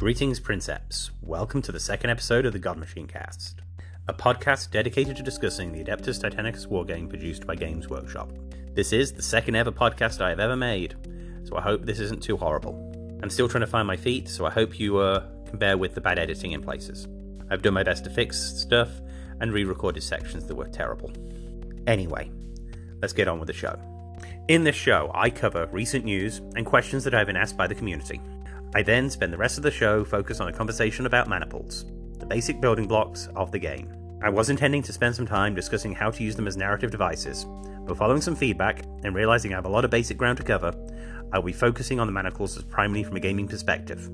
Greetings, Princeps. Welcome to the second episode of the God Machine Cast, a podcast dedicated to discussing the Adeptus Titanicus wargame produced by Games Workshop. This is the second ever podcast I have ever made, so I hope this isn't too horrible. I'm still trying to find my feet, so I hope you uh, can bear with the bad editing in places. I've done my best to fix stuff and re recorded sections that were terrible. Anyway, let's get on with the show. In this show, I cover recent news and questions that I've been asked by the community. I then spend the rest of the show focused on a conversation about maniples, the basic building blocks of the game. I was intending to spend some time discussing how to use them as narrative devices, but following some feedback and realizing I have a lot of basic ground to cover, I will be focusing on the maniples as primarily from a gaming perspective.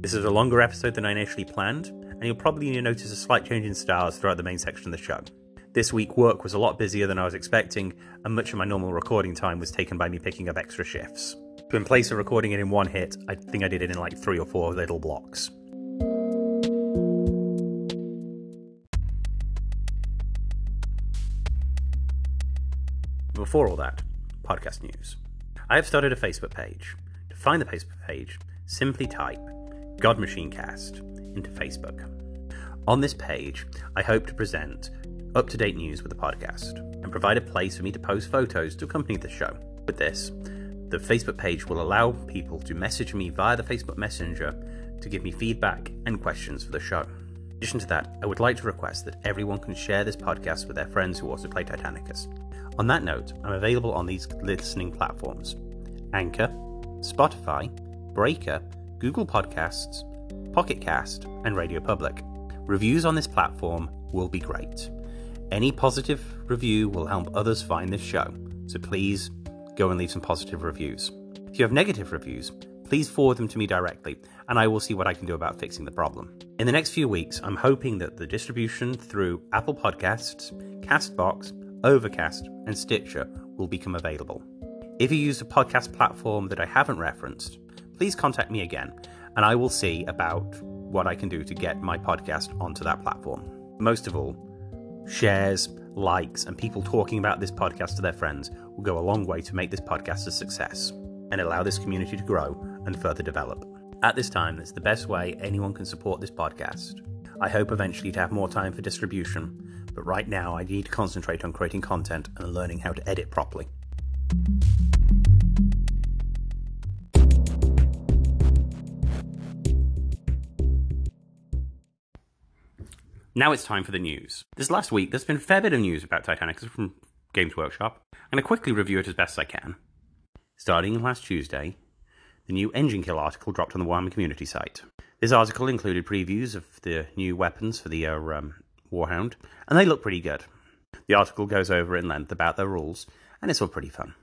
This is a longer episode than I initially planned, and you'll probably notice a slight change in styles throughout the main section of the show. This week, work was a lot busier than I was expecting, and much of my normal recording time was taken by me picking up extra shifts. So, in place of recording it in one hit, I think I did it in like three or four little blocks. Before all that, podcast news. I have started a Facebook page. To find the Facebook page, simply type God Machine Cast into Facebook. On this page, I hope to present up to date news with the podcast and provide a place for me to post photos to accompany the show. With this, the Facebook page will allow people to message me via the Facebook Messenger to give me feedback and questions for the show. In addition to that, I would like to request that everyone can share this podcast with their friends who also play Titanicus. On that note, I'm available on these listening platforms Anchor, Spotify, Breaker, Google Podcasts, Pocket Cast, and Radio Public. Reviews on this platform will be great. Any positive review will help others find this show, so please go and leave some positive reviews. If you have negative reviews, please forward them to me directly, and I will see what I can do about fixing the problem. In the next few weeks, I'm hoping that the distribution through Apple Podcasts, Castbox, Overcast, and Stitcher will become available. If you use a podcast platform that I haven't referenced, please contact me again, and I will see about what I can do to get my podcast onto that platform. Most of all, shares, likes, and people talking about this podcast to their friends will go a long way to make this podcast a success and allow this community to grow and further develop. At this time, it's the best way anyone can support this podcast. I hope eventually to have more time for distribution, but right now I need to concentrate on creating content and learning how to edit properly. Now it's time for the news. This last week, there's been a fair bit of news about Titanicus from Games Workshop. I'm going to quickly review it as best as I can. Starting last Tuesday, the new Engine Kill article dropped on the Warhammer community site. This article included previews of the new weapons for the uh, um, Warhound, and they look pretty good. The article goes over in length about their rules, and it's all pretty fun.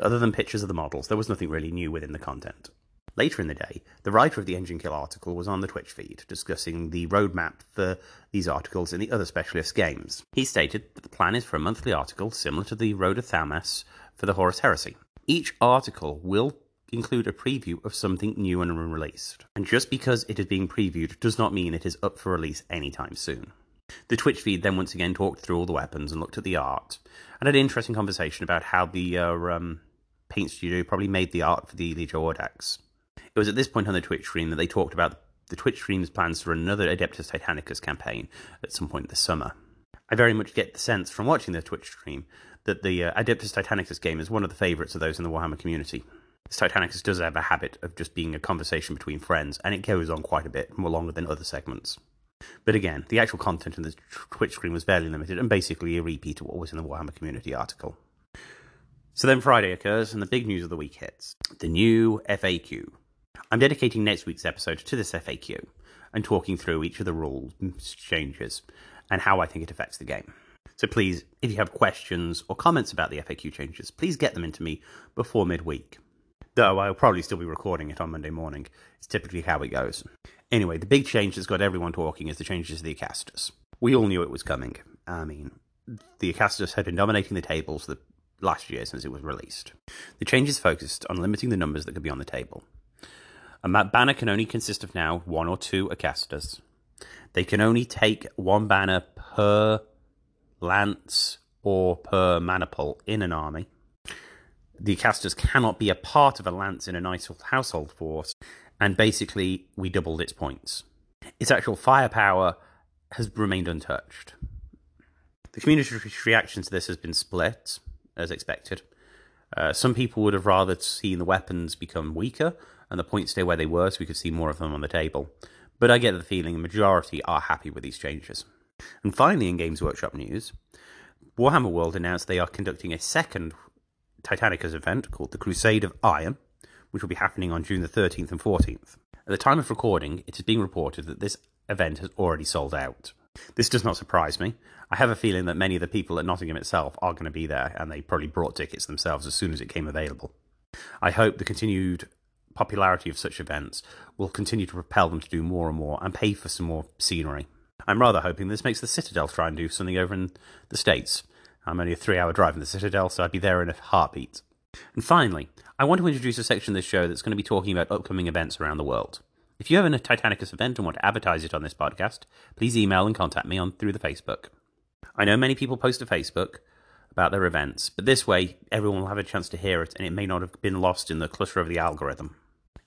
Other than pictures of the models, there was nothing really new within the content. Later in the day, the writer of the Engine Kill article was on the Twitch feed discussing the roadmap for these articles in the other specialist games. He stated that the plan is for a monthly article similar to the Road of Thalmas for the Horus Heresy. Each article will include a preview of something new and unreleased. And just because it is being previewed does not mean it is up for release anytime soon. The Twitch feed then once again talked through all the weapons and looked at the art, and had an interesting conversation about how the uh, um, paint studio probably made the art for the Legio Audax. It was at this point on the Twitch stream that they talked about the Twitch stream's plans for another Adeptus Titanicus campaign at some point this summer. I very much get the sense from watching the Twitch stream that the uh, Adeptus Titanicus game is one of the favourites of those in the Warhammer community. Titanicus does have a habit of just being a conversation between friends, and it goes on quite a bit, more longer than other segments. But again, the actual content in the Twitch stream was fairly limited and basically a repeat of what was in the Warhammer community article. So then Friday occurs, and the big news of the week hits the new FAQ. I'm dedicating next week's episode to this FAQ and talking through each of the rule changes and how I think it affects the game. So please, if you have questions or comments about the FAQ changes, please get them into me before midweek. Though I'll probably still be recording it on Monday morning. It's typically how it goes. Anyway, the big change that's got everyone talking is the changes to the Acastus. We all knew it was coming. I mean, the Acastus had been dominating the tables the last year since it was released. The changes focused on limiting the numbers that could be on the table. A banner can only consist of now one or two Acastus. They can only take one banner per lance or per maniple in an army. The Acastus cannot be a part of a lance in a household force, and basically we doubled its points. Its actual firepower has remained untouched. The community's reaction to this has been split, as expected. Uh, some people would have rather seen the weapons become weaker and the points stay where they were so we could see more of them on the table. But I get the feeling the majority are happy with these changes. And finally, in Games Workshop news, Warhammer World announced they are conducting a second Titanicus event called the Crusade of Iron, which will be happening on June the 13th and 14th. At the time of recording, it is being reported that this event has already sold out. This does not surprise me. I have a feeling that many of the people at Nottingham itself are going to be there, and they probably brought tickets themselves as soon as it came available. I hope the continued popularity of such events will continue to propel them to do more and more and pay for some more scenery. I'm rather hoping this makes the Citadel try and do something over in the States. I'm only a three hour drive from the Citadel, so I'd be there in a heartbeat. And finally, I want to introduce a section of this show that's going to be talking about upcoming events around the world. If you have a Titanicus event and want to advertise it on this podcast, please email and contact me on through the Facebook. I know many people post to Facebook about their events, but this way everyone will have a chance to hear it and it may not have been lost in the clutter of the algorithm.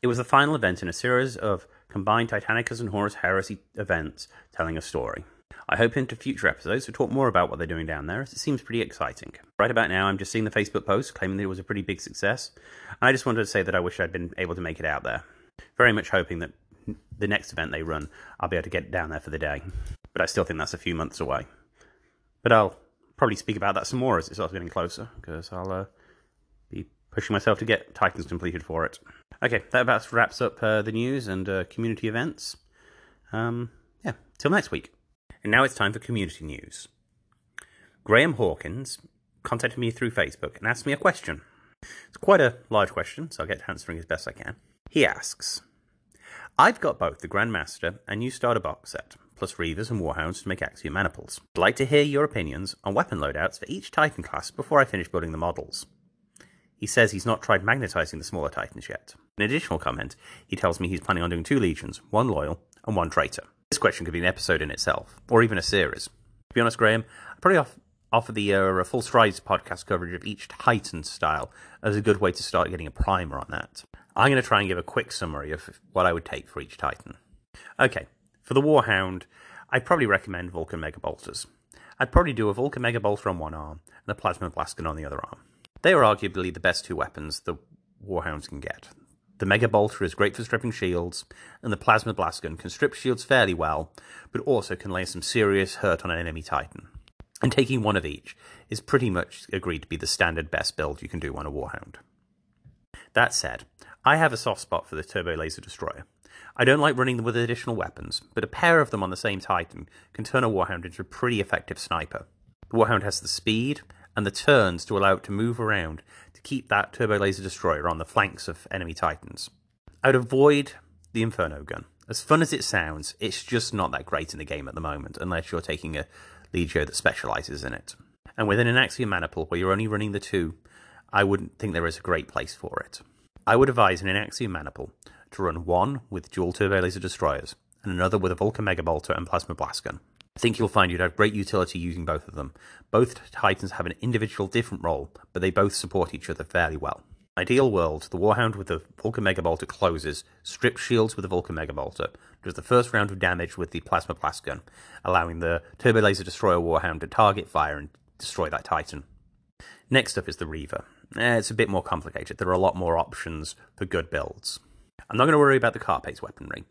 It was the final event in a series of combined Titanicus and Horus Heresy events telling a story. I hope into future episodes to talk more about what they're doing down there, as it seems pretty exciting. Right about now, I'm just seeing the Facebook post claiming that it was a pretty big success, and I just wanted to say that I wish I'd been able to make it out there. Very much hoping that the next event they run, I'll be able to get down there for the day. But I still think that's a few months away. But I'll probably speak about that some more as it starts getting closer, because I'll uh, be pushing myself to get Titans completed for it. Okay, that about wraps up uh, the news and uh, community events. Um, yeah, till next week. And now it's time for community news. Graham Hawkins contacted me through Facebook and asked me a question. It's quite a large question, so I'll get to answering as best I can. He asks I've got both the Grandmaster and New Starter box set, plus Reavers and Warhounds to make Axiom Maniples. I'd like to hear your opinions on weapon loadouts for each Titan class before I finish building the models. He says he's not tried magnetizing the smaller Titans yet. An additional comment, he tells me he's planning on doing two Legions, one Loyal and one Traitor. This question could be an episode in itself, or even a series. To be honest, Graham, I probably off- offer the uh, Full Strides podcast coverage of each Titan style as a good way to start getting a primer on that. I'm going to try and give a quick summary of what I would take for each Titan. Okay, for the Warhound, I'd probably recommend Vulcan Mega Bolters. I'd probably do a Vulcan Mega Bolter on one arm and a Plasma Blast on the other arm. They are arguably the best two weapons the Warhounds can get. The Mega Bolter is great for stripping shields, and the Plasma Blast Gun can strip shields fairly well, but also can lay some serious hurt on an enemy Titan. And taking one of each is pretty much agreed to be the standard best build you can do on a Warhound. That said, I have a soft spot for the Turbo Laser Destroyer. I don't like running them with additional weapons, but a pair of them on the same Titan can turn a Warhound into a pretty effective sniper. The Warhound has the speed and the turns to allow it to move around to keep that Turbo Laser Destroyer on the flanks of enemy Titans. I would avoid the Inferno Gun. As fun as it sounds, it's just not that great in the game at the moment, unless you're taking a Legio that specializes in it. And within an Axiom Maniple, where you're only running the two, I wouldn't think there is a great place for it. I would advise in an Axiom Maniple to run one with dual turbo laser destroyers and another with a Vulcan Mega Bolter and Plasma Blast Gun. I think you'll find you'd have great utility using both of them. Both Titans have an individual different role, but they both support each other fairly well. Ideal world, the Warhound with the Vulcan Mega Bolter closes, strips shields with the Vulcan Mega Bolter, does the first round of damage with the Plasma Blast Gun, allowing the Turbo Laser Destroyer Warhound to target fire and destroy that Titan. Next up is the Reaver. Eh, it's a bit more complicated. There are a lot more options for good builds. I'm not going to worry about the Carapace weaponry,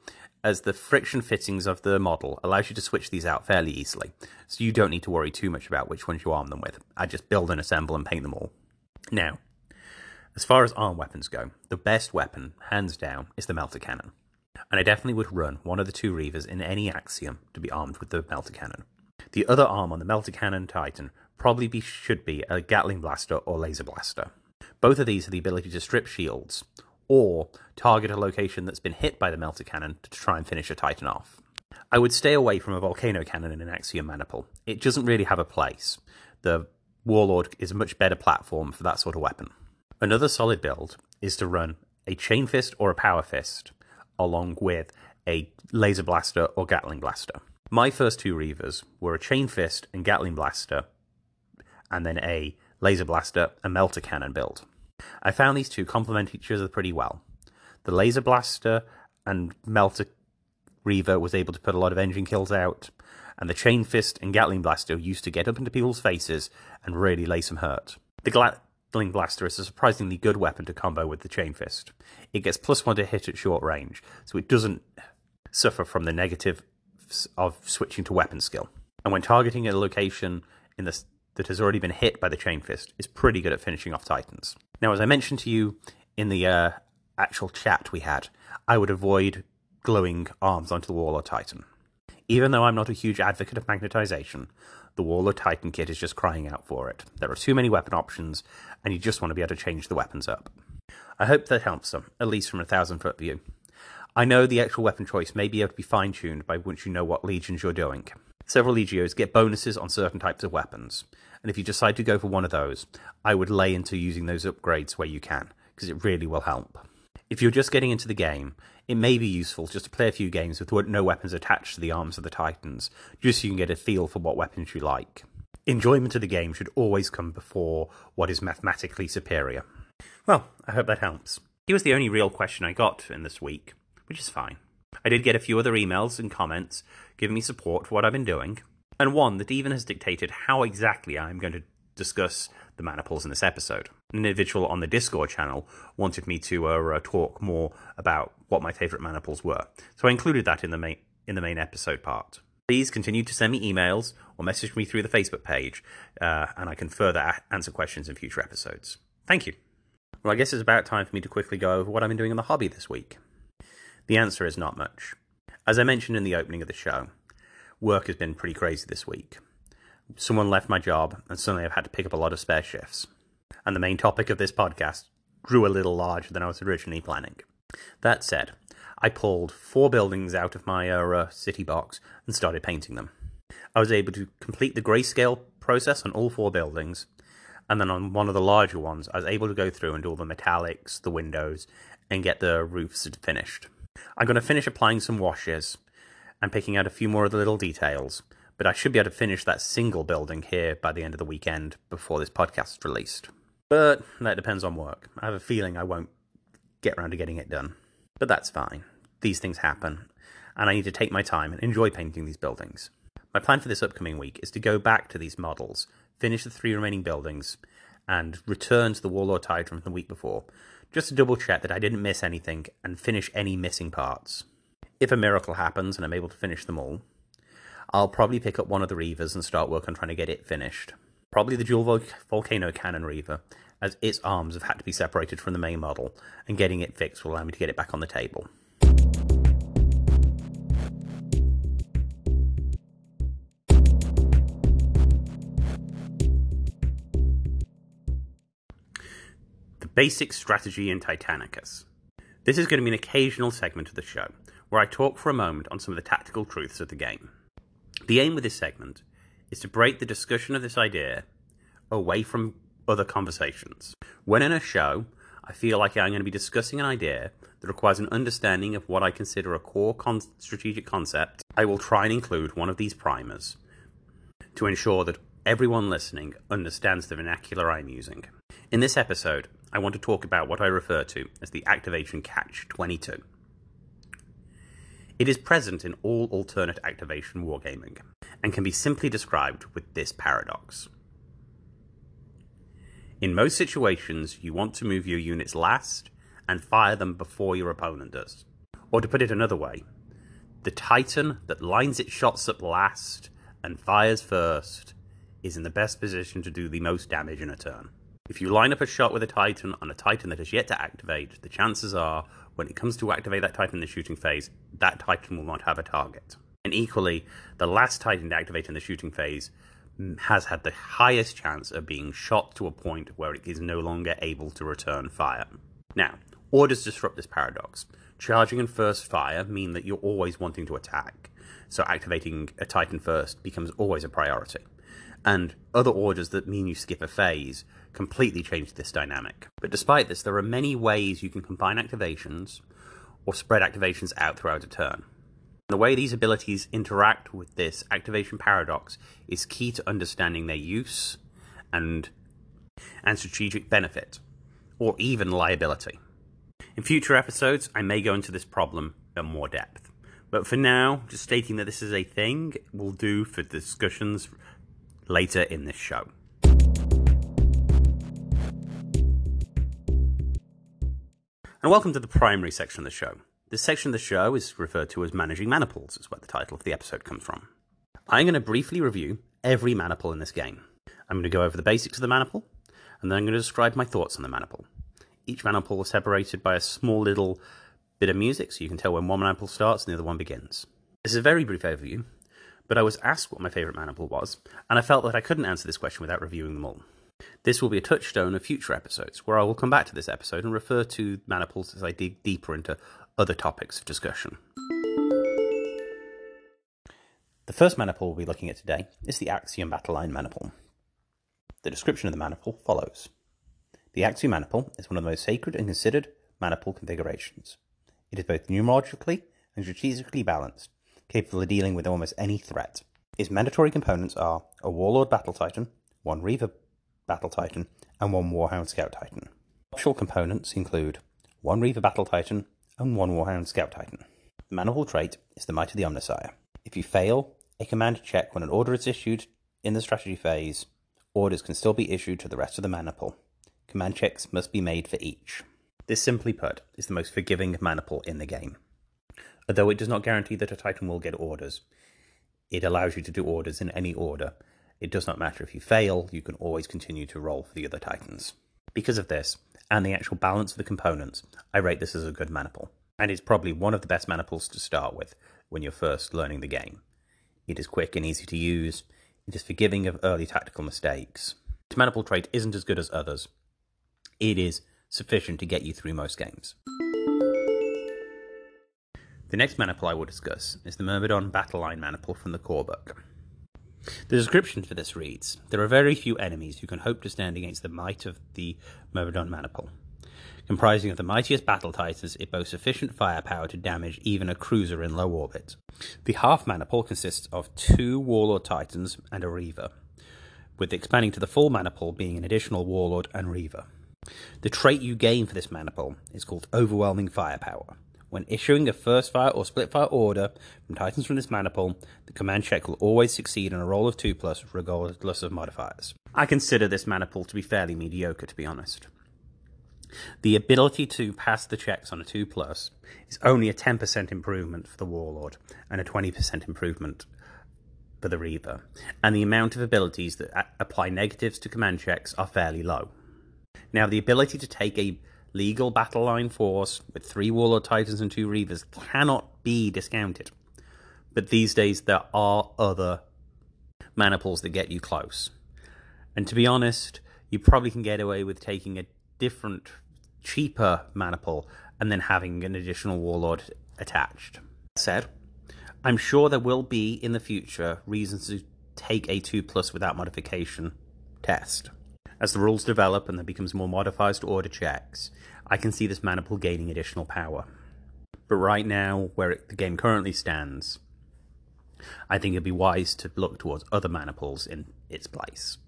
as the friction fittings of the model allows you to switch these out fairly easily, so you don't need to worry too much about which ones you arm them with. I just build and assemble and paint them all. Now, as far as arm weapons go, the best weapon, hands down, is the Melter Cannon. And I definitely would run one of the two Reavers in any Axiom to be armed with the Melter Cannon. The other arm on the Melter Cannon Titan probably be, should be a Gatling Blaster or Laser Blaster. Both of these have the ability to strip shields, or target a location that's been hit by the Melter Cannon to try and finish a Titan off. I would stay away from a Volcano Cannon in an Axiom Maniple. It doesn't really have a place. The Warlord is a much better platform for that sort of weapon. Another solid build is to run a Chain Fist or a Power Fist, along with a Laser Blaster or Gatling Blaster. My first two Reavers were a Chain Fist and Gatling Blaster and then a laser blaster and melter cannon build. I found these two complement each other pretty well. The laser blaster and Melter Reaver was able to put a lot of engine kills out, and the Chain Fist and Gatling Blaster used to get up into people's faces and really lay some hurt. The Gatling Blaster is a surprisingly good weapon to combo with the Chain Fist. It gets plus one to hit at short range, so it doesn't suffer from the negative of switching to weapon skill. And when targeting a location in the, that has already been hit by the Chain Fist, is pretty good at finishing off Titans. Now, as I mentioned to you in the uh, actual chat we had, I would avoid glowing arms onto the Warlord Titan. Even though I'm not a huge advocate of magnetization, the Warlord Titan kit is just crying out for it. There are too many weapon options, and you just want to be able to change the weapons up. I hope that helps them, at least from a thousand foot view. I know the actual weapon choice may be able to be fine tuned by once you know what legions you're doing. Several legios get bonuses on certain types of weapons, and if you decide to go for one of those, I would lay into using those upgrades where you can, because it really will help. If you're just getting into the game, it may be useful just to play a few games with no weapons attached to the arms of the Titans, just so you can get a feel for what weapons you like. Enjoyment of the game should always come before what is mathematically superior. Well, I hope that helps. He was the only real question I got in this week, which is fine. I did get a few other emails and comments giving me support for what I've been doing, and one that even has dictated how exactly I'm going to discuss the maniples in this episode. An individual on the Discord channel wanted me to uh, talk more about what my favourite maniples were, so I included that in the main in the main episode part. Please continue to send me emails or message me through the Facebook page, uh, and I can further a- answer questions in future episodes. Thank you. Well, I guess it's about time for me to quickly go over what I've been doing in the hobby this week. The answer is not much. As I mentioned in the opening of the show, work has been pretty crazy this week someone left my job, and suddenly I've had to pick up a lot of spare shifts. And the main topic of this podcast grew a little larger than I was originally planning. That said, I pulled four buildings out of my uh, city box and started painting them. I was able to complete the grayscale process on all four buildings, and then on one of the larger ones, I was able to go through and do all the metallics, the windows, and get the roofs finished. I'm going to finish applying some washes and picking out a few more of the little details, but I should be able to finish that single building here by the end of the weekend before this podcast is released. But that depends on work. I have a feeling I won't get around to getting it done. But that's fine. These things happen, and I need to take my time and enjoy painting these buildings. My plan for this upcoming week is to go back to these models, finish the three remaining buildings, and return to the Warlord Titan from the week before, just to double check that I didn't miss anything and finish any missing parts. If a miracle happens and I'm able to finish them all, I'll probably pick up one of the Reavers and start work on trying to get it finished. Probably the dual volcano cannon Reaver, as its arms have had to be separated from the main model, and getting it fixed will allow me to get it back on the table. Basic strategy in Titanicus. This is going to be an occasional segment of the show where I talk for a moment on some of the tactical truths of the game. The aim with this segment is to break the discussion of this idea away from other conversations. When in a show, I feel like I'm going to be discussing an idea that requires an understanding of what I consider a core con- strategic concept, I will try and include one of these primers to ensure that everyone listening understands the vernacular I'm using. In this episode, I want to talk about what I refer to as the activation catch 22. It is present in all alternate activation wargaming, and can be simply described with this paradox. In most situations, you want to move your units last and fire them before your opponent does. Or to put it another way, the Titan that lines its shots up last and fires first is in the best position to do the most damage in a turn. If you line up a shot with a Titan on a Titan that has yet to activate, the chances are when it comes to activate that Titan in the shooting phase, that Titan will not have a target. And equally, the last Titan to activate in the shooting phase mm, has had the highest chance of being shot to a point where it is no longer able to return fire. Now, orders disrupt this paradox. Charging and first fire mean that you're always wanting to attack, so activating a Titan first becomes always a priority. And other orders that mean you skip a phase completely change this dynamic. But despite this, there are many ways you can combine activations or spread activations out throughout a turn. The way these abilities interact with this activation paradox is key to understanding their use and, and strategic benefit, or even liability. In future episodes, I may go into this problem in more depth. But for now, just stating that this is a thing will do for discussions later in this show. And welcome to the primary section of the show. This section of the show is referred to as Managing Maniples, is where the title of the episode comes from. I'm going to briefly review every maniple in this game. I'm going to go over the basics of the maniple, and then I'm going to describe my thoughts on the maniple. Each maniple is separated by a small little bit of music, so you can tell when one maniple starts and the other one begins. This is a very brief overview, but I was asked what my favourite maniple was, and I felt that I couldn't answer this question without reviewing them all. This will be a touchstone of future episodes, where I will come back to this episode and refer to maniples as I dig deeper into other topics of discussion. The first maniple we'll be looking at today is the Axiom Battle Line. The description of the maniple follows. The Axiom maniple is one of the most sacred and considered maniple configurations. It is both numerologically and strategically balanced, capable of dealing with almost any threat. Its mandatory components are a Warlord Battle Titan, one Reaver Battle Titan, and one Warhound Scout Titan. Optional components include one Reaver Battle Titan and one Warhound Scout Titan. The maniple trait is the Might of the Omnissiah. If you fail a command check when an order is issued in the strategy phase, orders can still be issued to the rest of the maniple. Command checks must be made for each. This, simply put, is the most forgiving maniple in the game. Although it does not guarantee that a Titan will get orders, it allows you to do orders in any order, it does not matter if you fail, you can always continue to roll for the other titans. Because of this, and the actual balance of the components, I rate this as a good maniple. And it's probably one of the best maniples to start with when you're first learning the game. It is quick and easy to use, it is forgiving of early tactical mistakes. Its maniple trait isn't as good as others. It is sufficient to get you through most games. The next maniple I will discuss is the Myrmidon Battle Line maniple from the core book. The description for this reads There are very few enemies who can hope to stand against the might of the Myrmidon Maniple. Comprising of the mightiest battle titans, it boasts sufficient firepower to damage even a cruiser in low orbit. The half maniple consists of two warlord titans and a reaver, with expanding to the full maniple being an additional warlord and reaver. The trait you gain for this maniple is called overwhelming firepower. When issuing a first fire or split fire order from Titans from this maniple, the command check will always succeed on a roll of 2 plus, regardless of modifiers. I consider this maniple to be fairly mediocre, to be honest. The ability to pass the checks on a 2 plus is only a 10% improvement for the Warlord and a 20% improvement for the Reaver, and the amount of abilities that apply negatives to command checks are fairly low. Now, the ability to take a legal battle line force with three Warlord Titans and two Reavers cannot be discounted. But these days there are other maniples that get you close. And to be honest, you probably can get away with taking a different, cheaper maniple and then having an additional Warlord attached. That said, I'm sure there will be in the future reasons to take a 2 plus without modification test. As the rules develop and there becomes more modifiers to order checks, I can see this maniple gaining additional power. But right now, where it, the game currently stands, I think it'd be wise to look towards other maniples in its place.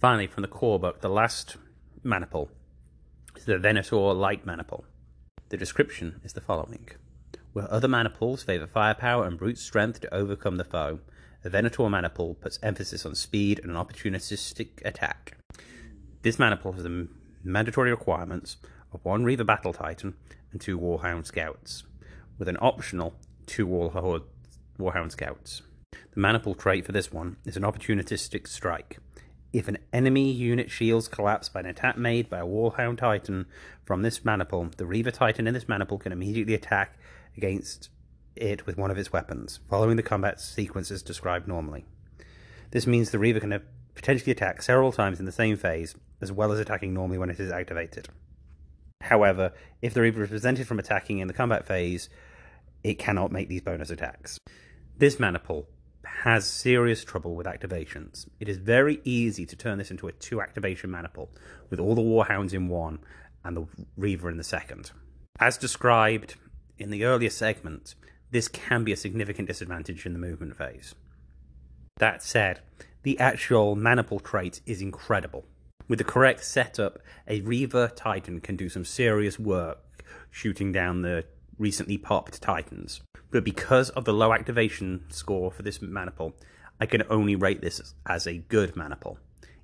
Finally, from the core book, the last maniple is the Venator Light Maniple. The description is the following Where other maniples favour firepower and brute strength to overcome the foe, the Venator Maniple puts emphasis on speed and an opportunistic attack. This maniple has the mandatory requirements of one Reaver Battle Titan and two Warhound Scouts, with an optional two Warhound Scouts. The maniple trait for this one is an opportunistic strike. If an enemy unit shields collapse by an attack made by a Warhound Titan from this maniple, the Reaver Titan in this maniple can immediately attack against it with one of its weapons, following the combat sequences described normally. This means the Reaver can potentially attack several times in the same phase, as well as attacking normally when it is activated. However, if the Reaver is prevented from attacking in the combat phase, it cannot make these bonus attacks. This maniple has serious trouble with activations. It is very easy to turn this into a two activation maniple, with all the Warhounds in one and the Reaver in the second. As described in the earlier segment, this can be a significant disadvantage in the movement phase. That said, the actual maniple trait is incredible. With the correct setup, a Reaver Titan can do some serious work shooting down the recently popped Titans. But because of the low activation score for this maniple, I can only rate this as a good maniple.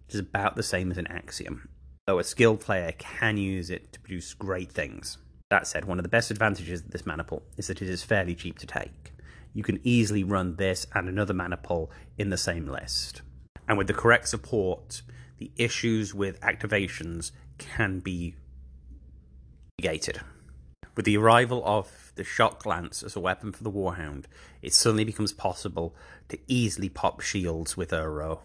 It is about the same as an Axiom, though a skilled player can use it to produce great things. That said, one of the best advantages of this maniple is that it is fairly cheap to take. You can easily run this and another maniple in the same list. And with the correct support, the issues with activations can be negated. With the arrival of the shock lance as a weapon for the Warhound, it suddenly becomes possible to easily pop shields with a uh,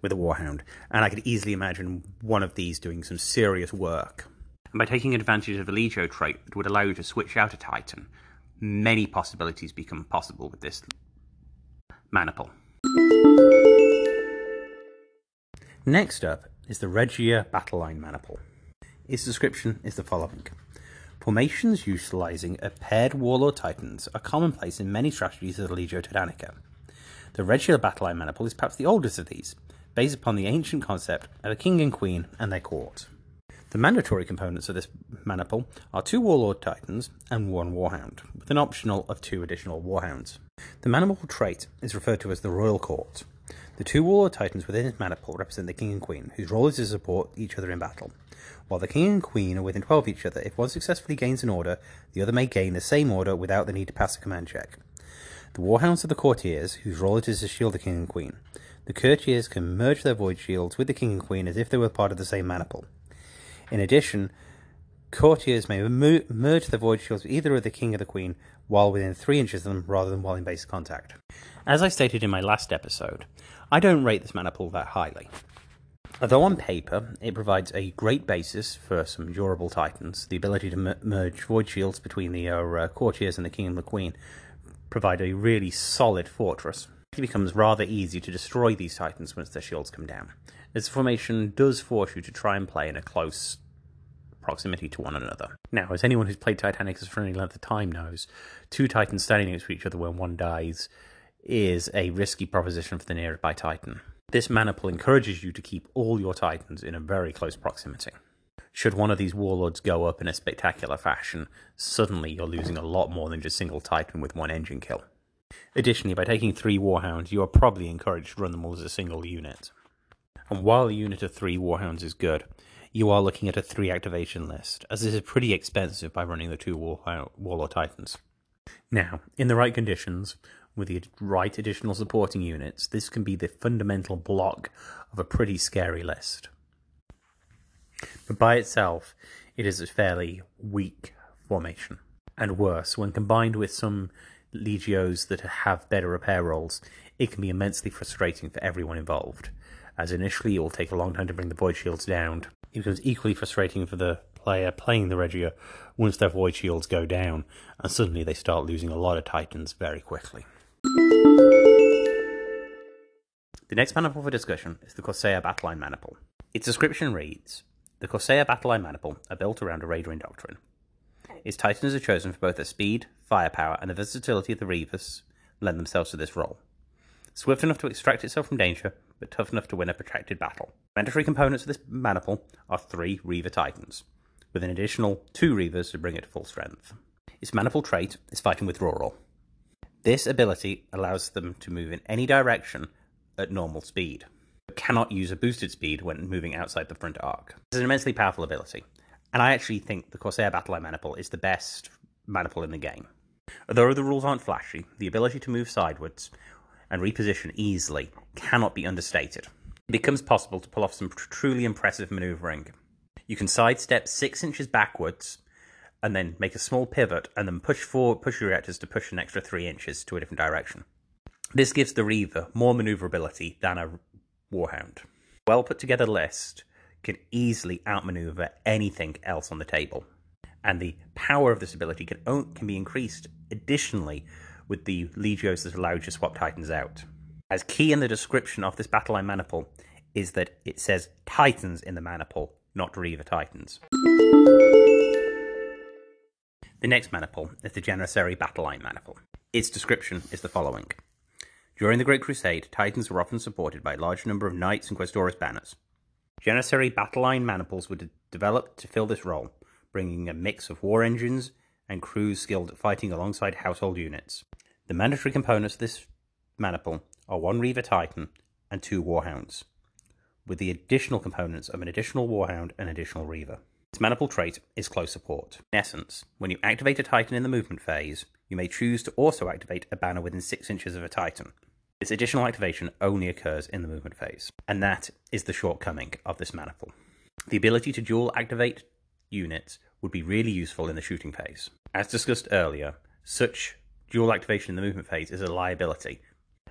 with a Warhound, and I could easily imagine one of these doing some serious work. And by taking advantage of the Legio trait that would allow you to switch out a Titan, many possibilities become possible with this maniple. Next up is the Regia Battle Line Maniple. Its description is the following. Formations utilizing a paired Warlord Titans are commonplace in many strategies of the Legio Titanica. The Regia Battle Line Maniple is perhaps the oldest of these, based upon the ancient concept of a king and queen and their court. The mandatory components of this maniple are two Warlord Titans and one Warhound, with an optional of two additional Warhounds. The maniple trait is referred to as the Royal Court. The two Warlord Titans within this maniple represent the King and Queen, whose role is to support each other in battle. While the King and Queen are within 12 of each other, if one successfully gains an order, the other may gain the same order without the need to pass a command check. The Warhounds are the courtiers, whose role it is to shield the King and Queen. The courtiers can merge their void shields with the King and Queen as if they were part of the same maniple. In addition, courtiers may merge their void shields with either of the King or the Queen while within 3 inches of them rather than while in base contact. As I stated in my last episode, I don't rate this maniple that highly. Although on paper it provides a great basis for some durable titans, the ability to merge void shields between the uh, courtiers and the king and the queen provide a really solid fortress. It becomes rather easy to destroy these titans once their shields come down. This formation does force you to try and play in a close proximity to one another. Now, as anyone who's played Titanicus for any length of time knows, two titans standing next to each other when one dies is a risky proposition for the nearby Titan. This maniple encourages you to keep all your Titans in a very close proximity. Should one of these warlords go up in a spectacular fashion, suddenly you're losing a lot more than just single Titan with one engine kill. Additionally, by taking three Warhounds, you are probably encouraged to run them all as a single unit. And while a unit of three Warhounds is good, you are looking at a three activation list, as this is pretty expensive by running the two Warlord Titans. Now, in the right conditions, with the right additional supporting units, this can be the fundamental block of a pretty scary list. But by itself, it is a fairly weak formation. And worse, when combined with some legios that have better repair rolls, it can be immensely frustrating for everyone involved. As initially it will take a long time to bring the void shields down, it becomes equally frustrating for the player playing the Regia once their void shields go down, and suddenly they start losing a lot of titans very quickly. The next maniple for discussion is the Corsair Battleline Maniple. Its description reads The Corsair Battleline Maniple are built around a Radaring doctrine. Its titans are chosen for both their speed, firepower, and the versatility of the Reavers lend themselves to this role. Swift enough to extract itself from danger, but tough enough to win a protracted battle. Mandatory components of this maniple are three Reaver Titans, with an additional two Reavers to bring it to full strength. Its maniple trait is fighting with withdrawal. This ability allows them to move in any direction at normal speed, but cannot use a boosted speed when moving outside the front arc. It's an immensely powerful ability, and I actually think the Corsair Battleline Maniple is the best maniple in the game. Although the rules aren't flashy, the ability to move sidewards and reposition easily cannot be understated. It becomes possible to pull off some truly impressive maneuvering. You can sidestep six inches backwards and then make a small pivot and then push forward, push your reactors to push an extra three inches to a different direction. This gives the Reaver more maneuverability than a Warhound. Well put together list can easily outmaneuver anything else on the table. And the power of this ability can, can be increased additionally with the Legios that allow you to swap Titans out. As key in the description of this battle line maniple is that it says Titans in the maniple, not Reaver Titans. The next maniple is the Janissary Battle Line maniple. Its description is the following. During the Great Crusade, Titans were often supported by a large number of knights and Questoris banners. Janissary battle line maniples were de- developed to fill this role, bringing a mix of war engines and crews skilled at fighting alongside household units. The mandatory components of this maniple are one Reaver Titan and two Warhounds, with the additional components of an additional Warhound and additional Reaver. Its maniple trait is close support. In essence, when you activate a Titan in the movement phase, you may choose to also activate a banner within 6 inches of a Titan. This additional activation only occurs in the movement phase, and that is the shortcoming of this maniple. The ability to dual activate units would be really useful in the shooting phase. As discussed earlier, such dual activation in the movement phase is a liability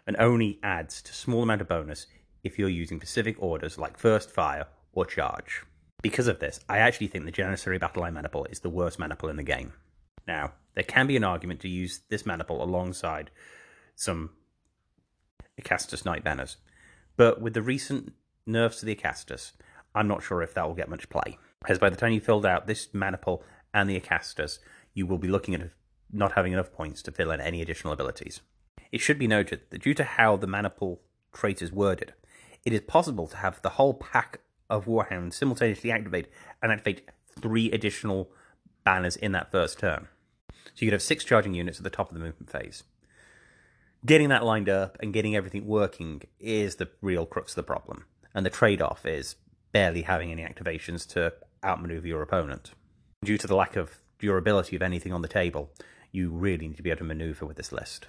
and only adds to small amount of bonus if you're using specific orders like first fire or charge. Because of this, I actually think the Janissary Battle Line Maniple is the worst maniple in the game. Now, there can be an argument to use this maniple alongside some Acastus Knight banners, but with the recent nerfs to the Acastus, I'm not sure if that will get much play. As by the time you filled out this maniple and the Acastus, you will be looking at not having enough points to fill in any additional abilities. It should be noted that due to how the maniple trait is worded, it is possible to have the whole pack of Warhounds simultaneously activate and activate three additional banners in that first turn. So you could have six charging units at the top of the movement phase. Getting that lined up and getting everything working is the real crux of the problem. And the trade off is barely having any activations to outmaneuver your opponent. Due to the lack of durability of anything on the table, you really need to be able to maneuver with this list.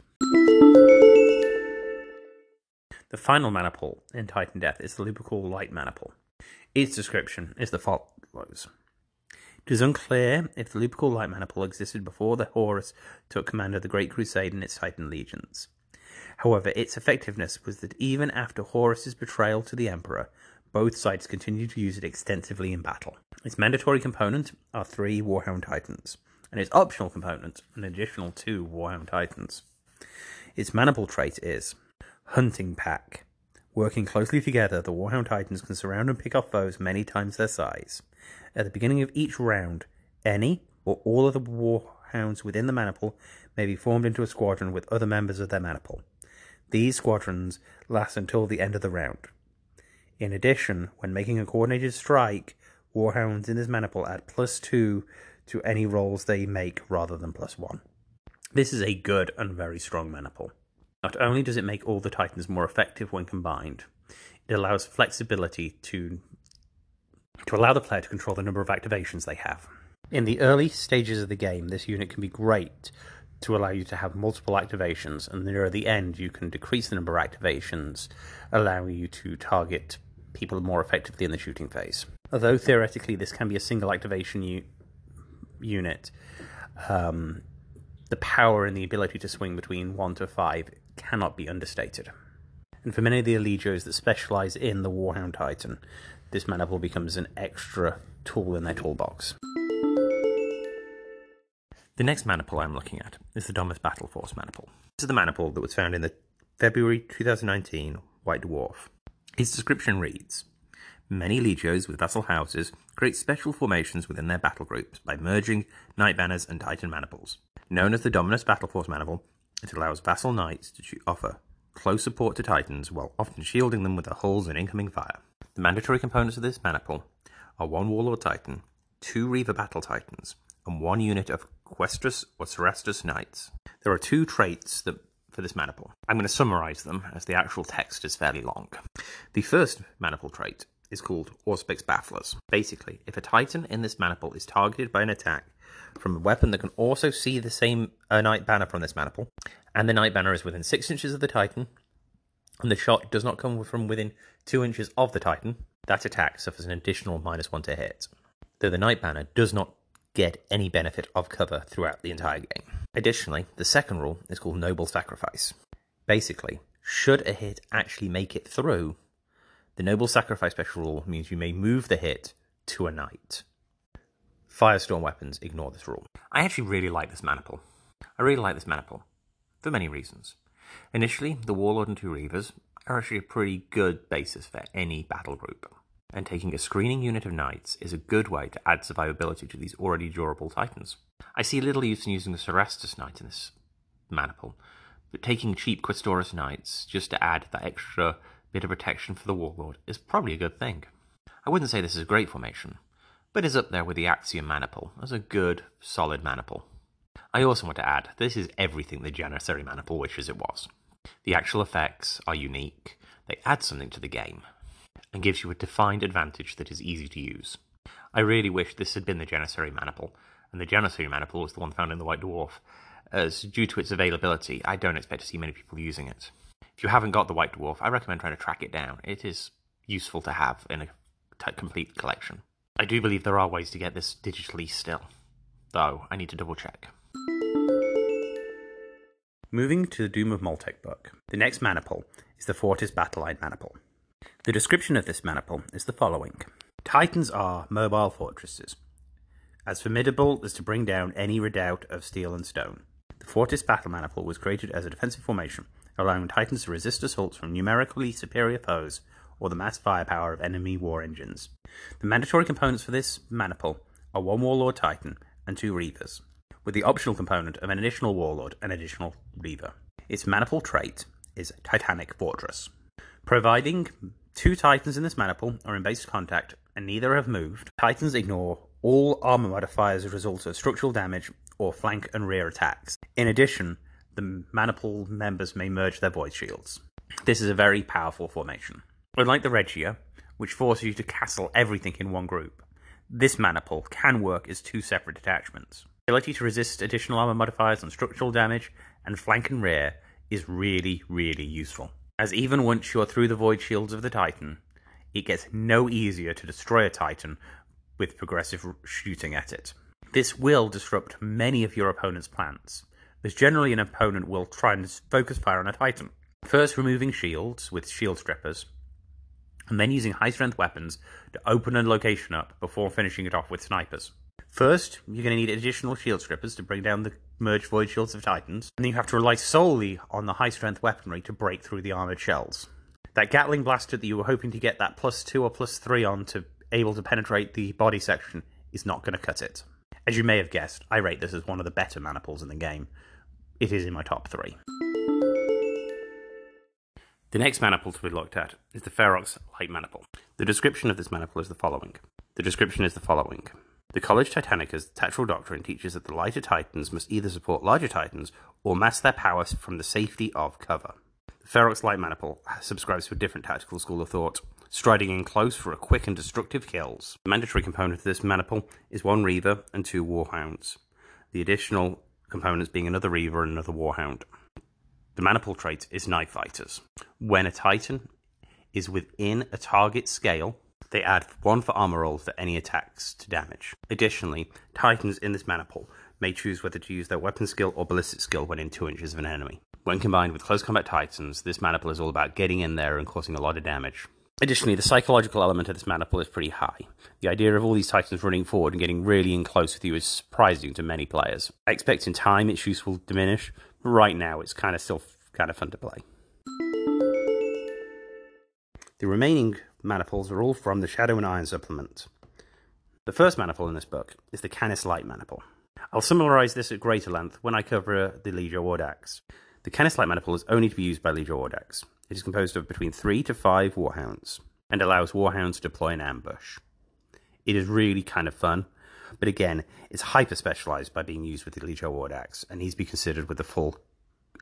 The final maniple in Titandeath is the Lupercal Light Maniple. Its description is the follows. It is unclear if the Lupercal Light Maniple existed before the Horus took command of the Great Crusade and its Titan legions. However, its effectiveness was that even after Horus's betrayal to the Emperor, both sides continued to use it extensively in battle. Its mandatory component are three Warhound Titans, and its optional component, an additional two Warhound Titans. Its maniple trait is Hunting Pack. Working closely together, the Warhound Titans can surround and pick off foes many times their size. At the beginning of each round, any or all of the Warhounds within the maniple may be formed into a squadron with other members of their maniple. These squadrons last until the end of the round. In addition, when making a coordinated strike, Warhounds in this maniple add plus two to any rolls they make rather than plus one. This is a good and very strong maniple. Not only does it make all the Titans more effective when combined, it allows flexibility to to allow the player to control the number of activations they have. In the early stages of the game, this unit can be great to allow you to have multiple activations, and near the end, you can decrease the number of activations, allowing you to target people more effectively in the shooting phase. Although theoretically this can be a single activation unit, um, the power and the ability to swing between 1 to 5 cannot be understated. And for many of the Allegios that specialize in the Warhound Titan, this maniple becomes an extra tool in their toolbox. The next maniple I'm looking at is the Dominus Battle Force maniple. This is the maniple that was found in the February 2019 White Dwarf. Its description reads Many legios with vassal houses create special formations within their battle groups by merging knight banners and titan maniples. Known as the Dominus Battle Force maniple, it allows vassal knights to offer close support to titans while often shielding them with their hulls and incoming fire. The mandatory components of this maniple are one Warlord Titan, two Reaver Battle Titans, and one unit of Questoris or Cerastus Knights. There are two traits that for this maniple. I'm going to summarize them as the actual text is fairly long. The first maniple trait is called Auspex Bafflers. Basically, if a Titan in this maniple is targeted by an attack from a weapon that can also see the same uh, Knight Banner from this maniple, and the Knight Banner is within 6 inches of the Titan, and the shot does not come from within 2 inches of the Titan, that attack suffers an additional minus 1 to hit. Though the Knight Banner does not get any benefit of cover throughout the entire game. Additionally, the second rule is called Noble Sacrifice. Basically, should a hit actually make it through, the Noble Sacrifice special rule means you may move the hit to a knight. Firestorm weapons ignore this rule. I actually really like this maniple. I really like this maniple for many reasons. Initially, the Warlord and two Reavers are actually a pretty good basis for any battle group, and taking a screening unit of knights is a good way to add survivability to these already durable titans. I see little use in using the Cerastus Knight in this maniple, but taking cheap Questoris Knights just to add that extra bit of protection for the Warlord is probably a good thing. I wouldn't say this is a great formation, but is up there with the Axiom Maniple as a good, solid Maniple. I also want to add, this is everything the Janissary Maniple wishes it was. The actual effects are unique, they add something to the game, and gives you a defined advantage that is easy to use. I really wish this had been the Janissary Maniple, and the Janissary Maniple was the one found in the White Dwarf, as due to its availability, I don't expect to see many people using it. If you haven't got the White Dwarf, I recommend trying to track it down. It is useful to have in a t- complete collection. I do believe there are ways to get this digitally still, though I need to double check. Moving to the Doom of Molech book, the next maniple is the Fortis Battle Line maniple. The description of this maniple is the following Titans are mobile fortresses, as formidable as to bring down any redoubt of steel and stone. The Fortis Battle Maniple was created as a defensive formation, allowing Titans to resist assaults from numerically superior foes or the mass firepower of enemy war engines. The mandatory components for this maniple are one Warlord Titan and two Reavers, with the optional component of an additional Warlord and additional Reaver. Its maniple trait is Titanic Fortress. Providing two Titans in this maniple are in base contact and neither have moved, Titans ignore all armor modifiers as a result of structural damage or flank and rear attacks. In addition, the maniple members may merge their void shields. This is a very powerful formation. Unlike the Regia, which forces you to castle everything in one group, this maniple can work as two separate detachments. The ability to resist additional armor modifiers on structural damage and flank and rear is really, really useful. As even once you're through the void shields of the Titan, it gets no easier to destroy a Titan with progressive shooting at it. This will disrupt many of your opponent's plans, as generally an opponent will try and focus fire on a Titan. First, removing shields with shield strippers, and then using high strength weapons to open a location up before finishing it off with snipers. First, you're going to need additional shield strippers to bring down the merged void shields of Titans, and then you have to rely solely on the high strength weaponry to break through the armored shells. That Gatling blaster that you were hoping to get that plus two or plus three on to able to penetrate the body section is not going to cut it. As you may have guessed, I rate this as one of the better maniples in the game. It is in my top three. The next maniple to be looked at is the Ferox Light Maniple. The description of this maniple is the following. The description is the following. The College Titanicus tactical doctrine teaches that the lighter titans must either support larger titans or mass their power from the safety of cover. The Ferox Light Maniple subscribes to a different tactical school of thought, striding in close for a quick and destructive kills. The mandatory component of this maniple is one Reaver and two Warhounds. The additional components being another Reaver and another Warhound. The maniple trait is Knife Fighters. When a Titan is within a target scale, they add one for armor rolls for any attacks to damage. Additionally, Titans in this maniple may choose whether to use their weapon skill or ballistic skill when in two inches of an enemy. When combined with close combat Titans, this maniple is all about getting in there and causing a lot of damage. Additionally, the psychological element of this maniple is pretty high. The idea of all these titans running forward and getting really in close with you is surprising to many players. I expect in time its use will diminish, but right now it's kind of still kind of fun to play. The remaining maniples are all from the Shadow and Iron supplement. The first maniple in this book is the Canis Light maniple. I'll summarise this at greater length when I cover the Legio Audax. The Canis Light maniple is only to be used by Legio Audax. It is composed of between three to five Warhounds and allows Warhounds to deploy an ambush. It is really kind of fun, but again, it's hyper specialised by being used with the Legio Audax and needs to be considered with the full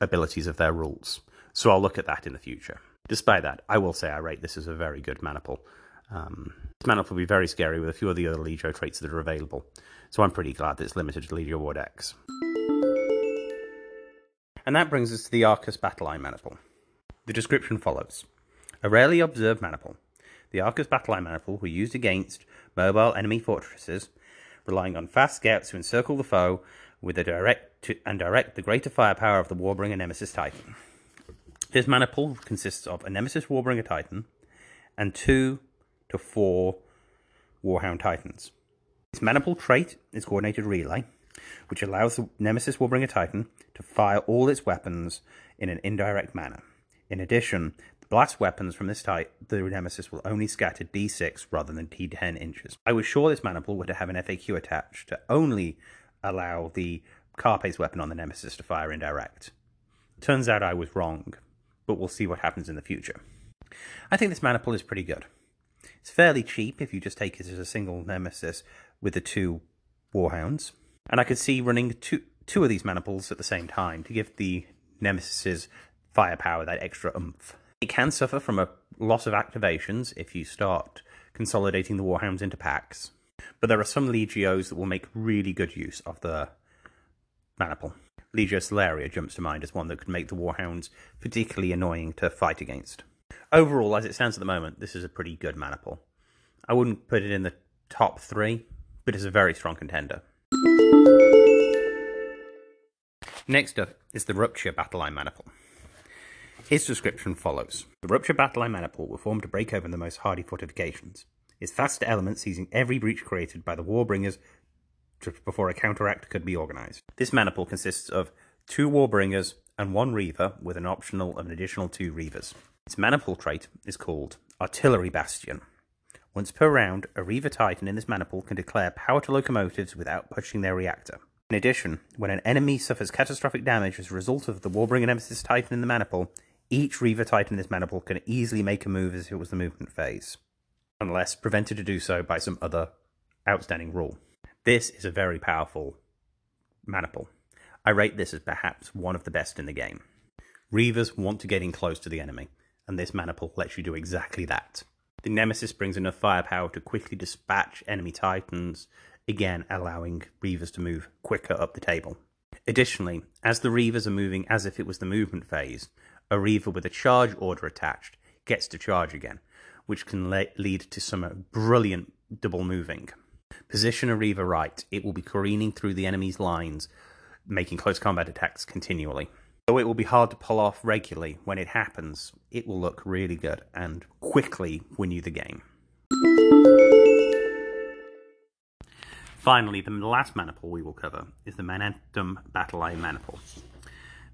abilities of their rules. So I'll look at that in the future. Despite that, I will say I rate this as a very good maniple. Um, this maniple will be very scary with a few of the other Legio traits that are available, so I'm pretty glad that it's limited to Legio Audax. And that brings us to the Arcus Battle Line maniple. The description follows A rarely observed maniple. The Arcus Battle Line maniple were used against mobile enemy fortresses, relying on fast scouts to encircle the foe with a direct to, and direct the greater firepower of the Warbringer Nemesis Titan. This maniple consists of a Nemesis Warbringer Titan and two to four Warhound Titans. This maniple trait is coordinated relay, which allows the Nemesis Warbringer Titan to fire all its weapons in an indirect manner. In addition, the blast weapons from this type, the Nemesis will only scatter D6 rather than D10 inches. I was sure this maniple would have an FAQ attached to only allow the Carpe's weapon on the Nemesis to fire indirect. Turns out I was wrong, but we'll see what happens in the future. I think this maniple is pretty good. It's fairly cheap if you just take it as a single Nemesis with the two Warhounds. And I could see running two, two of these maniples at the same time to give the Nemesis's firepower that extra oomph. It can suffer from a loss of activations if you start consolidating the Warhounds into packs, but there are some Legios that will make really good use of the maniple. Legio Solaria jumps to mind as one that could make the Warhounds particularly annoying to fight against. Overall, as it stands at the moment, this is a pretty good maniple. I wouldn't put it in the top three, but it's a very strong contender. Next up is the Rupture Battle Line Maniple. His description follows. The Rupture Battle Line Maniple were formed to break open the most hardy fortifications. Its faster element seizing every breach created by the Warbringers before a counteract could be organised. This maniple consists of two Warbringers and one Reaver with an optional of an additional two Reavers. Its maniple trait is called Artillery Bastion. Once per round, a Reaver Titan in this maniple can declare power to locomotors without pushing their reactor. In addition, when an enemy suffers catastrophic damage as a result of the Warbringer Nemesis Titan in the maniple, each Reaver Titan in this maniple can easily make a move as if it was the movement phase, unless prevented to do so by some other outstanding rule. This is a very powerful maniple. I rate this as perhaps one of the best in the game. Reavers want to get in close to the enemy, and this maniple lets you do exactly that. The Nemesis brings enough firepower to quickly dispatch enemy titans, again allowing Reavers to move quicker up the table. Additionally, as the Reavers are moving as if it was the movement phase, a Reaver with a charge order attached gets to charge again, which can le- lead to some brilliant double moving. Position a Reaver right, it will be careening through the enemy's lines, making close combat attacks continually. Though it will be hard to pull off regularly, when it happens, it will look really good and quickly win you the game. Finally, the last maniple we will cover is the Mandatum Battle Line Maniple.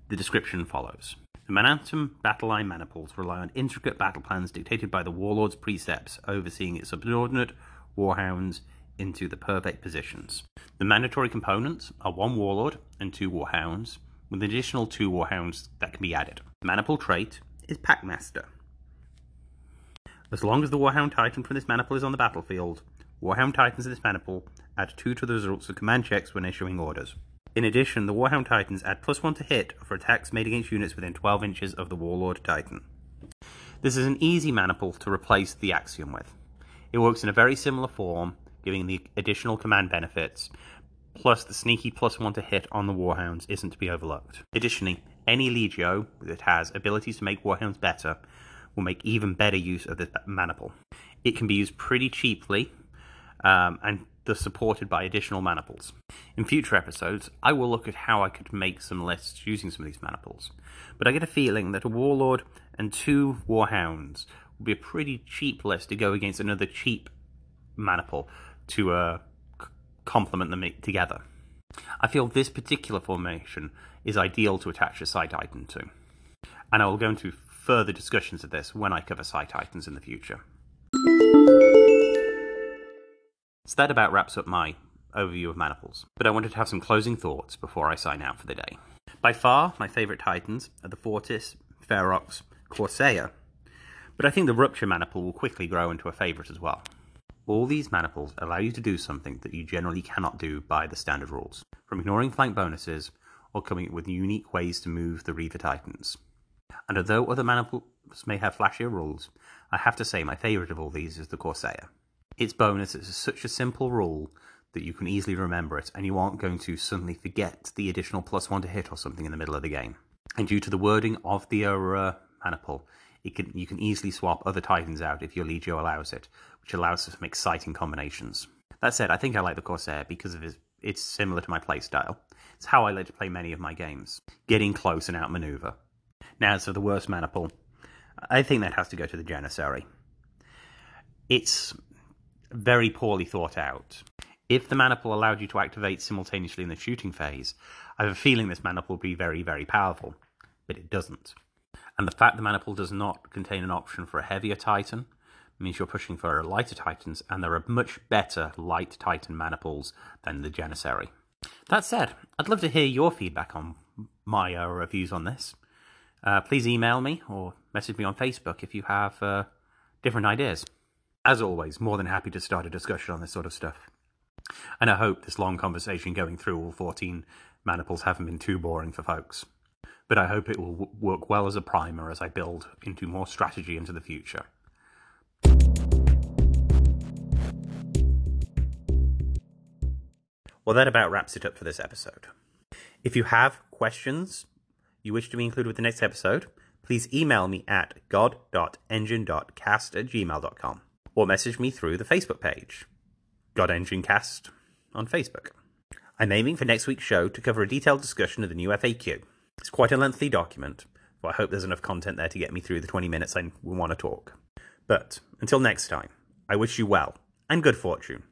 The description follows. The Mandatum Battle Line Maniples rely on intricate battle plans dictated by the Warlord's precepts, overseeing its subordinate Warhounds into the perfect positions. The mandatory components are one Warlord and two Warhounds, with an additional two Warhounds that can be added. The Maniple trait is Packmaster. As long as the Warhound Titan from this maniple is on the battlefield, Warhound Titans in this maniple add 2 to the results of command checks when issuing orders. In addition, the Warhound Titans add plus 1 to hit for attacks made against units within 12 inches of the Warlord Titan. This is an easy maniple to replace the Axiom with. It works in a very similar form, giving the additional command benefits, plus the sneaky plus 1 to hit on the Warhounds isn't to be overlooked. Additionally, any Legio that has abilities to make Warhounds better will make even better use of this maniple. It can be used pretty cheaply um, and thus supported by additional maniples. In future episodes, I will look at how I could make some lists using some of these maniples, but I get a feeling that a Warlord and two Warhounds will be a pretty cheap list to go against another cheap maniple to uh, complement them together. I feel this particular formation is ideal to attach a Psi Titan to, and I will go into further discussions of this when I cover Psi Titans in the future. So that about wraps up my overview of Maniples, but I wanted to have some closing thoughts before I sign out for the day. By far, my favourite Titans are the Fortis, Ferox, Corsair, but I think the Rupture Maniple will quickly grow into a favourite as well. All these maniples allow you to do something that you generally cannot do by the standard rules, from ignoring flank bonuses or coming up with unique ways to move the Reaver Titans. And although other maniples may have flashier rules, I have to say my favourite of all these is the Corsair. Its bonus is such a simple rule that you can easily remember it, and you aren't going to suddenly forget the additional plus one to hit or something in the middle of the game. And due to the wording of the uh, maniple, it can, you can easily swap other titans out if your Legio allows it, which allows us some exciting combinations. That said, I think I like the Corsair because of its, it's similar to my playstyle. It's how I like to play many of my games, getting close and outmaneuver. Now, as for the worst maniple, I think that has to go to the Janissary. It's very poorly thought out. If the maniple allowed you to activate simultaneously in the shooting phase, I have a feeling this maniple would be very, very powerful, but it doesn't. And the fact the maniple does not contain an option for a heavier Titan means you're pushing for lighter Titans, and there are much better light Titan maniples than the Janissary. That said, I'd love to hear your feedback on my uh, reviews on this. Uh, please email me or message me on Facebook if you have uh, different ideas. As always, more than happy to start a discussion on this sort of stuff. And I hope this long conversation going through all 14 maniples haven't been too boring for folks. But I hope it will work well as a primer as I build into more strategy into the future. Well, that about wraps it up for this episode. If you have questions you wish to be included with the next episode, please email me at god.engine.cast at gmail.com or message me through the Facebook page, God Engine Cast on Facebook. I'm aiming for next week's show to cover a detailed discussion of the new FAQ. It's quite a lengthy document, but I hope there's enough content there to get me through the 20 minutes I want to talk. But until next time, I wish you well and good fortune.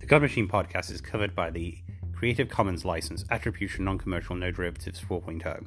The God Machine podcast is covered by the Creative Commons license Attribution Non Commercial No Derivatives 4.0.